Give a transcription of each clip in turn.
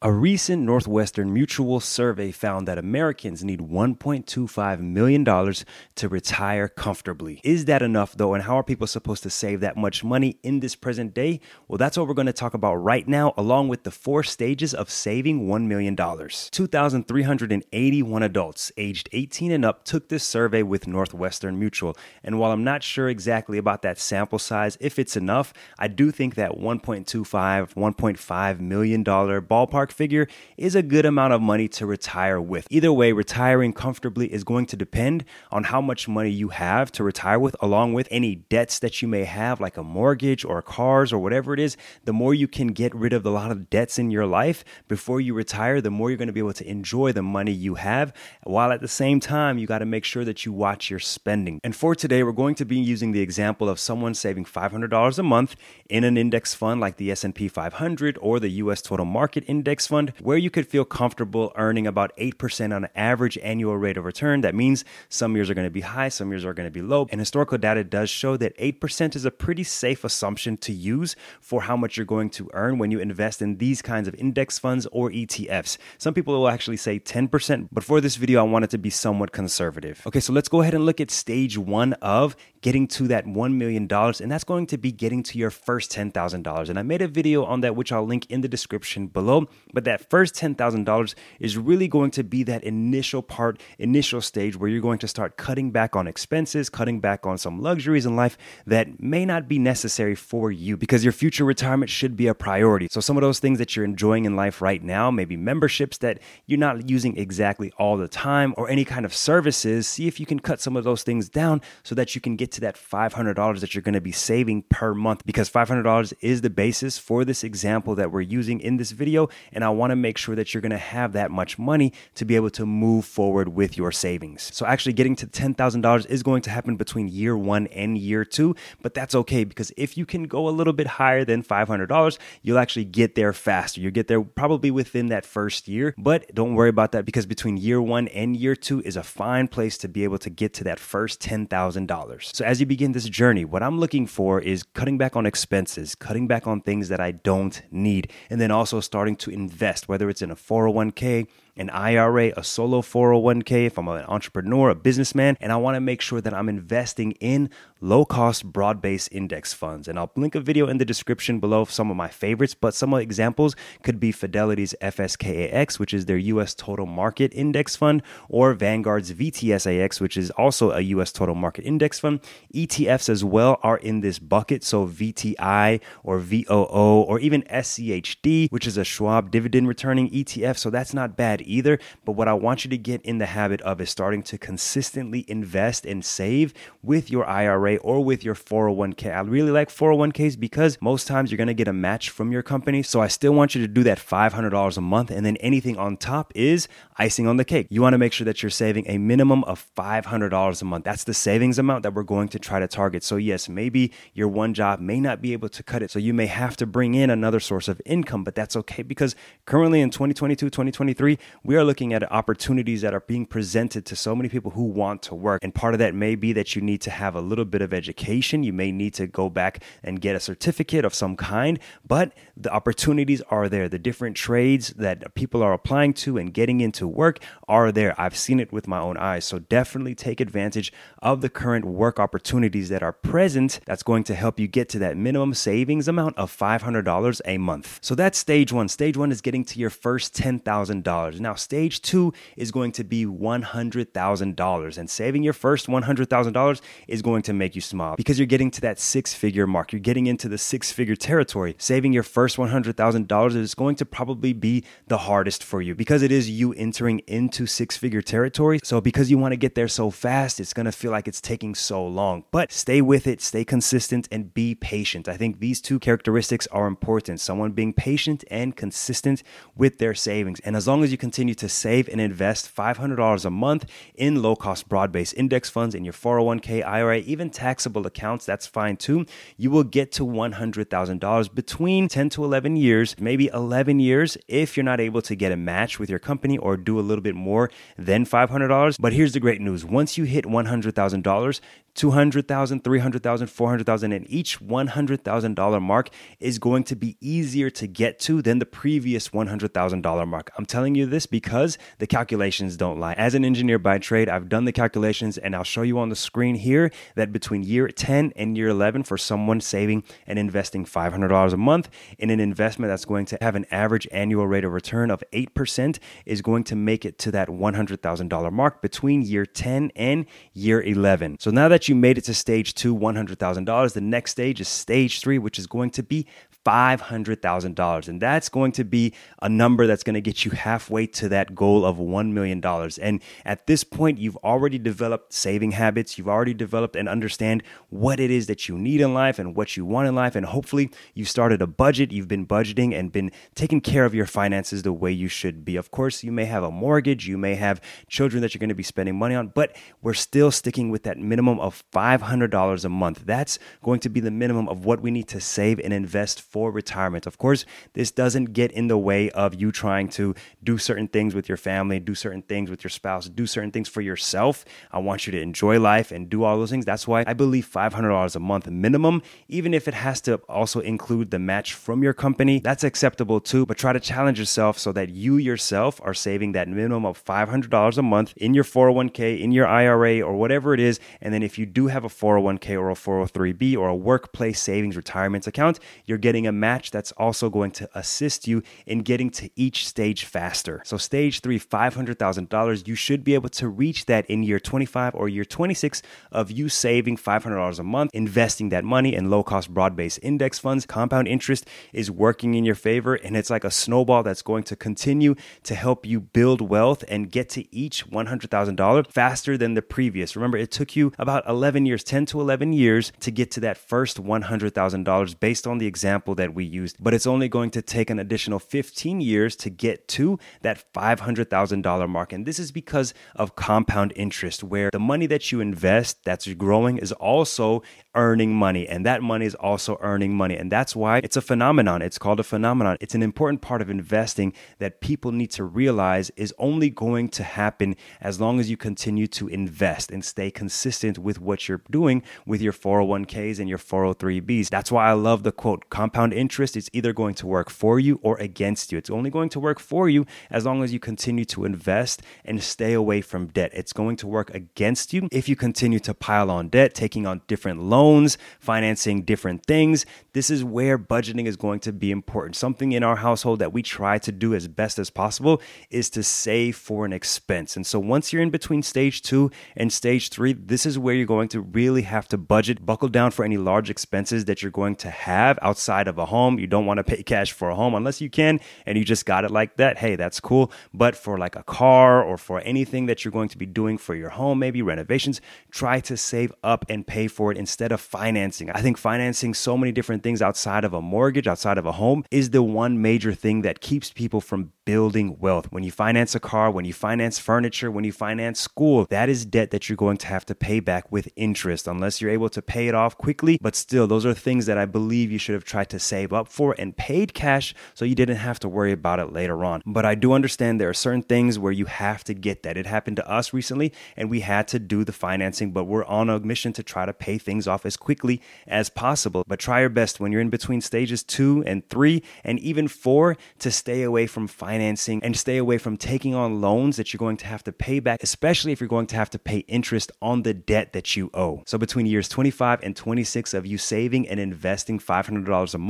A recent Northwestern Mutual survey found that Americans need $1.25 million to retire comfortably. Is that enough, though? And how are people supposed to save that much money in this present day? Well, that's what we're going to talk about right now, along with the four stages of saving $1 million. 2,381 adults aged 18 and up took this survey with Northwestern Mutual. And while I'm not sure exactly about that sample size, if it's enough, I do think that $1.25, $1.5 million ballpark ballpark figure is a good amount of money to retire with. Either way, retiring comfortably is going to depend on how much money you have to retire with, along with any debts that you may have, like a mortgage or cars or whatever it is. The more you can get rid of a lot of debts in your life before you retire, the more you're going to be able to enjoy the money you have, while at the same time, you got to make sure that you watch your spending. And for today, we're going to be using the example of someone saving $500 a month in an index fund like the S&P 500 or the US Total Market Index index fund where you could feel comfortable earning about 8% on an average annual rate of return. That means some years are going to be high, some years are going to be low. And historical data does show that 8% is a pretty safe assumption to use for how much you're going to earn when you invest in these kinds of index funds or ETFs. Some people will actually say 10%, but for this video, I want it to be somewhat conservative. Okay, so let's go ahead and look at stage one of getting to that $1 million, and that's going to be getting to your first $10,000. And I made a video on that, which I'll link in the description below. But that first $10,000 is really going to be that initial part, initial stage where you're going to start cutting back on expenses, cutting back on some luxuries in life that may not be necessary for you because your future retirement should be a priority. So, some of those things that you're enjoying in life right now, maybe memberships that you're not using exactly all the time, or any kind of services, see if you can cut some of those things down so that you can get to that $500 that you're going to be saving per month because $500 is the basis for this example that we're using in this video. I want to make sure that you're going to have that much money to be able to move forward with your savings. So, actually, getting to $10,000 is going to happen between year one and year two, but that's okay because if you can go a little bit higher than $500, you'll actually get there faster. You'll get there probably within that first year, but don't worry about that because between year one and year two is a fine place to be able to get to that first $10,000. So, as you begin this journey, what I'm looking for is cutting back on expenses, cutting back on things that I don't need, and then also starting to invest invest, whether it's in a 401k, an IRA, a solo 401k, if I'm an entrepreneur, a businessman, and I want to make sure that I'm investing in low cost, broad based index funds. And I'll link a video in the description below of some of my favorites, but some examples could be Fidelity's FSKAX, which is their US Total Market Index Fund, or Vanguard's VTSAX, which is also a US Total Market Index Fund. ETFs as well are in this bucket, so VTI or VOO or even SCHD, which is a Schwab dividend returning ETF, so that's not bad either. But what I want you to get in the habit of is starting to consistently invest and save with your IRA or with your 401k. I really like 401ks because most times you're going to get a match from your company. So I still want you to do that $500 a month. And then anything on top is icing on the cake. You want to make sure that you're saving a minimum of $500 a month. That's the savings amount that we're going to try to target. So, yes, maybe your one job may not be able to cut it. So, you may have to bring in another source of income, but that's okay because currently in 2022, 2023, we are looking at opportunities that are being presented to so many people who want to work. And part of that may be that you need to have a little bit of education. You may need to go back and get a certificate of some kind, but the opportunities are there. The different trades that people are applying to and getting into work are there. I've seen it with my own eyes. So definitely take advantage of the current work opportunities that are present. That's going to help you get to that minimum savings amount of $500 a month. So that's stage one. Stage one is getting to your first $10,000. Now, stage two is going to be $100,000. And saving your first $100,000 is going to make you smile because you're getting to that six figure mark. You're getting into the six figure territory. Saving your first $100,000 is going to probably be the hardest for you because it is you entering into six figure territory. So, because you want to get there so fast, it's going to feel like it's taking so long. But stay with it, stay consistent, and be patient. I think these two characteristics are important someone being patient and consistent with their savings. And as long as you continue to save and invest $500 a month in low cost broad based index funds in your 401k, IRA, even taxable accounts, that's fine too. You will get to $100,000 between 10 to 11 years, maybe 11 years if you're not able to get a match with your company or do a little bit more than $500. But here's the great news once you hit $100,000, 200,000, 300,000, 400,000 and each $100,000 mark is going to be easier to get to than the previous $100,000 mark. I'm telling you this because the calculations don't lie. As an engineer by trade, I've done the calculations and I'll show you on the screen here that between year 10 and year 11 for someone saving and investing $500 a month in an investment that's going to have an average annual rate of return of 8% is going to make it to that $100,000 mark between year 10 and year 11. So now that you made it to stage two, $100,000. The next stage is stage three, which is going to be $500,000. And that's going to be a number that's going to get you halfway to that goal of $1 million. And at this point, you've already developed saving habits. You've already developed and understand what it is that you need in life and what you want in life. And hopefully, you've started a budget. You've been budgeting and been taking care of your finances the way you should be. Of course, you may have a mortgage, you may have children that you're going to be spending money on, but we're still sticking with that minimum of $500 a month. That's going to be the minimum of what we need to save and invest for retirement. Of course, this doesn't get in the way of you trying to do certain things with your family, do certain things with your spouse, do certain things for yourself. I want you to enjoy life and do all those things. That's why I believe $500 a month minimum, even if it has to also include the match from your company, that's acceptable too. But try to challenge yourself so that you yourself are saving that minimum of $500 a month in your 401k, in your IRA, or whatever it is. And then if you do have a 401k or a 403b or a workplace savings retirement account, you're getting a match that's also going to assist you in getting to each stage faster. So, stage three, $500,000, you should be able to reach that in year 25 or year 26 of you saving $500 a month, investing that money in low cost broad based index funds. Compound interest is working in your favor, and it's like a snowball that's going to continue to help you build wealth and get to each $100,000 faster than the previous. Remember, it took you about 11 years, 10 to 11 years to get to that first $100,000 based on the example that we used, but it's only going to take an additional 15 years to get to that $500,000 mark. And this is because of compound interest, where the money that you invest that's growing is also earning money, and that money is also earning money. And that's why it's a phenomenon. It's called a phenomenon. It's an important part of investing that people need to realize is only going to happen as long as you continue to invest and stay consistent with what you're doing with your 401ks and your 403bs. That's why I love the quote compound interest is either going to work for you or against you. It's only going to work for you as long as you continue to invest and stay away from debt. It's going to work against you if you continue to pile on debt, taking on different loans, financing different things. This is where budgeting is going to be important. Something in our household that we try to do as best as possible is to save for an expense. And so once you're in between stage two and stage three, this is where you're going to really have to budget, buckle down for any large expenses that you're going to have outside of a home. You don't want to pay cash for a home unless you can and you just got it like that. Hey, that's cool. But for like a car or for anything that you're going to be doing for your home, maybe renovations, try to save up and pay for it instead of financing. I think financing so many different things outside of a mortgage, outside of a home, is the one major thing that keeps people from building wealth. When you finance a car, when you finance furniture, when you finance school, that is debt that you're going to have to pay back with interest unless you're able to pay it off quickly. But still, those are things that I believe you should have tried to save up for and paid cash so you didn't have to worry about it later on. But I do understand there are certain things where you have to get that. It happened to us recently and we had to do the financing, but we're on a mission to try to pay things off as quickly as possible. But try your best when you're in between stages two and three and even four to stay away from financing and stay away from taking on loans that you're going to have to pay back, especially if you're going to have to pay interest on the debt that you owe. So, between years 25 and 26 of you saving and investing $500 a month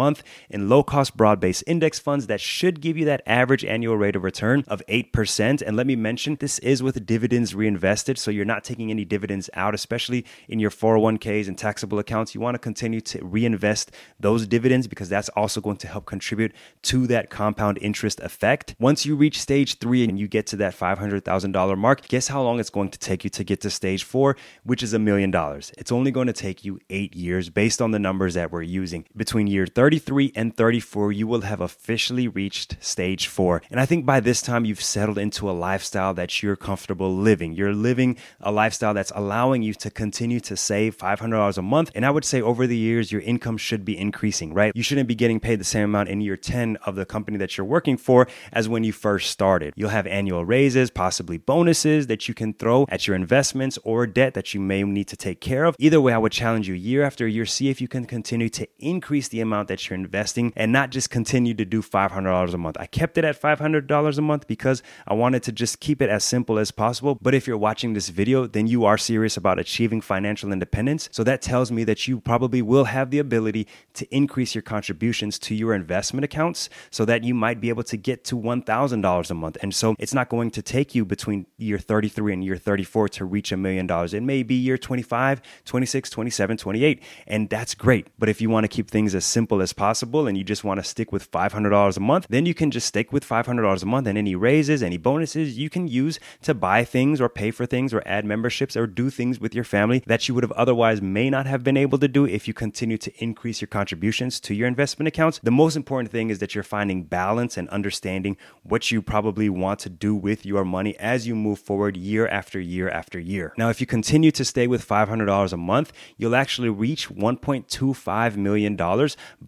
in low cost broad based index funds, that should give you that average annual rate of return of 8%. And let me mention, this is with dividends reinvested. So, you're not taking any dividends out, especially in your 401ks and taxable accounts. You want to continue to reinvest those dividends because that's also going to help contribute to that compound interest effect. Once you reach stage three and you get to that $500,000 mark, guess how long it's going to take you to get to stage four, which is a million dollars. It's only going to take you eight years based on the numbers that we're using. Between year 33 and 34, you will have officially reached stage four. And I think by this time, you've settled into a lifestyle that you're comfortable living. You're living a lifestyle that's allowing you to continue to save $500 a month. And I would say over the years, your income should be increasing, right? You shouldn't be getting paid the same amount in year 10 of the company that you're working for as when you first started. You'll have annual raises, possibly bonuses that you can throw at your investments or debt that you may need to take care of. Either way, I would challenge you year after year, see if you can continue to increase the amount that you're investing and not just continue to do $500 a month. I kept it at $500 a month because I wanted to just keep it as simple as possible. But if you're watching this video, then you are serious about achieving financial independence. So that tells me that you probably will have the ability to increase your contributions to your investment accounts so that you might be able to get to $1,000 a month. And so it's not going to take you between year 33 and year 34 to reach a million dollars. It may be year 25, 26, 27, 28. And that's great. But if you want to keep things as simple as possible and you just want to stick with $500 a month, then you can just stick with $500 a month and any raises, any bonuses you can use to buy things or pay for things or add memberships or do things with your family that you would have otherwise may not have been able to do if you continue to increase your contributions to your investment accounts. The most important thing is that you're finding balance and understanding what you probably want to do with your money as you move forward year after year after year. Now, if you continue to stay with $500 a month, you'll actually reach $1.25 million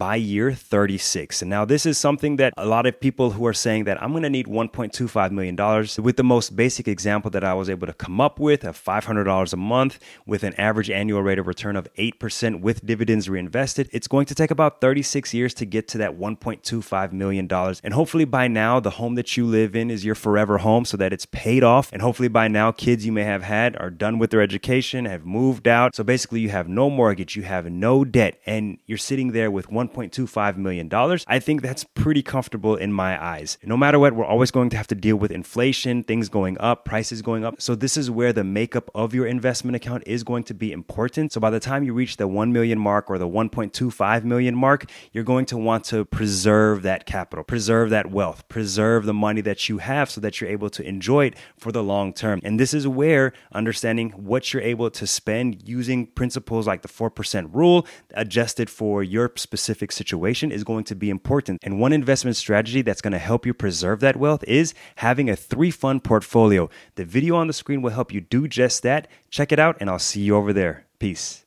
by year 36. And now this is something that a lot of people who are saying that I'm going to need $1.25 million with the most basic example that I was able to come up with of $500 a month with an average annual rate of return of 8% with dividends reinvested. It's going to take about 36 years to get to that $1.25 million. And hopefully by now, the home that you live in is your forever home so that it's paid off. And hopefully by now, kids you may have had are done with their education, have moved out. So basically, you have no mortgage, you have no debt, and you're sitting there with $1.25 million. I think that's pretty comfortable in my eyes. No matter what, we're always going to have to deal with inflation, things going up, prices going up. So this is where the makeup of your investment account is going to be important. So by the time you reach the 1 million mark or the 1.25 million mark, you're going to want to preserve that capital, preserve that wealth, preserve the money that you have so that you're able to enjoy it for the long term. And this is where understanding what you're able to spend using principles like the 4% rule adjusted for your specific situation is going to be important. And one investment strategy that's going to help you preserve that wealth is having a three fund portfolio. The video on the screen will help you do just that. Check it out, and I'll see you over there. Peace.